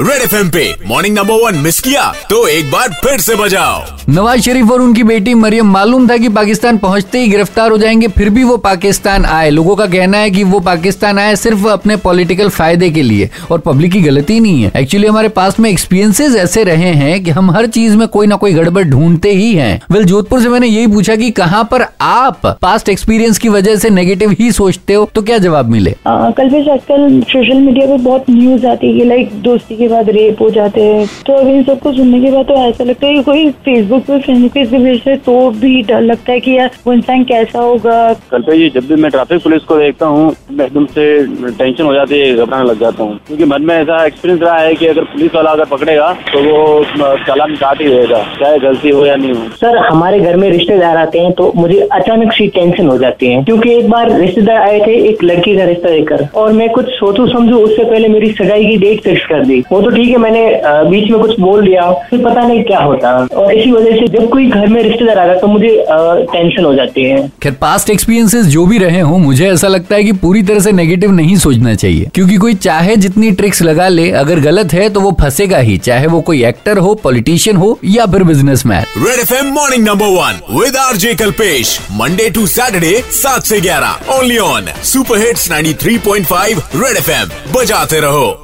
Red F पे morning number one miss किया तो एक बार फिर से बजाओ। नवाज़ शरीफ और उनकी बेटी मरियम मालूम था कि पाकिस्तान पहुँचते ही गिरफ़्तार हो जाएँगे फिर भी वो पाकिस्तान आए। लोगों का कहना है कि वो पाकिस्तान आए सिर्फ़ अपने पॉलिटिकल फ़ायदे के लिए और पब्लिक की गलती नहीं है। एक्चुअली हमारे पास में एक्सपीरियंसेस ऐसे रहे हैं की हम हर चीज़ में कोई ना कोई गड़बड़ ढूंढते ही है। वेल जोधपुर से मैंने यही पूछा की कहाँ पर आप पास्ट एक्सपीरियंस की वजह से नेगेटिव ही सोचते हो तो क्या जवाब मिले? आ, कल भी आजकल सोशल मीडिया पे बहुत न्यूज़ आती है लाइक दोस्ती के बाद रेप हो जाते हैं। तो अब इन सबको सुनने के बाद तो ऐसा लगता है कि कोई फेसबुक पे फ्रेंड पेज पे भेजते तो भी डर लगता है कि यार वो इंसान कैसा होगा? कल पे जी जब भी मैं ट्रैफ़िक पुलिस को देखता हूँ मैं एकदम से टेंशन हो जाती है घबराने लग जाता हूँ। क्योंकि मन में ऐसा एक्सपीरियंस रहा है कि अगर पुलिस वाला अगर पकड़ेगा तो वो चालान काट ही देगा चाहे गलती हो या नहीं हो। सर हमारे घर में रिश्तेदार आते हैं तो मुझे अचानक सी टेंशन हो जाती है। क्योंकि एक बार रिश्तेदार आए थे एक लड़की का रिश्ता देकर और मैं कुछ सोचू समझू उससे पहले मेरी सगाई की डेट फिक्स कर दी। वो तो ठीक है मैंने बीच में कुछ बोल दिया फिर पता नहीं क्या होता। और इसी वजह से जब कोई घर में रिश्तेदार आ रहा तो मुझे टेंशन हो जाती है। खैर पास्ट एक्सपीरियंसेस जो भी रहे हो मुझे ऐसा लगता है कि पूरी तरह से नेगेटिव नहीं सोचना चाहिए। क्योंकि कोई चाहे जितनी ट्रिक्स लगा ले अगर गलत है तो वो फंसेगा ही चाहे वो कोई एक्टर हो पॉलिटिशियन हो या फिर businessman red F M morning number one with R J Kalpesh Monday to Saturday सात से ग्यारह only on super hits 93.5 red F M बजाते रहो।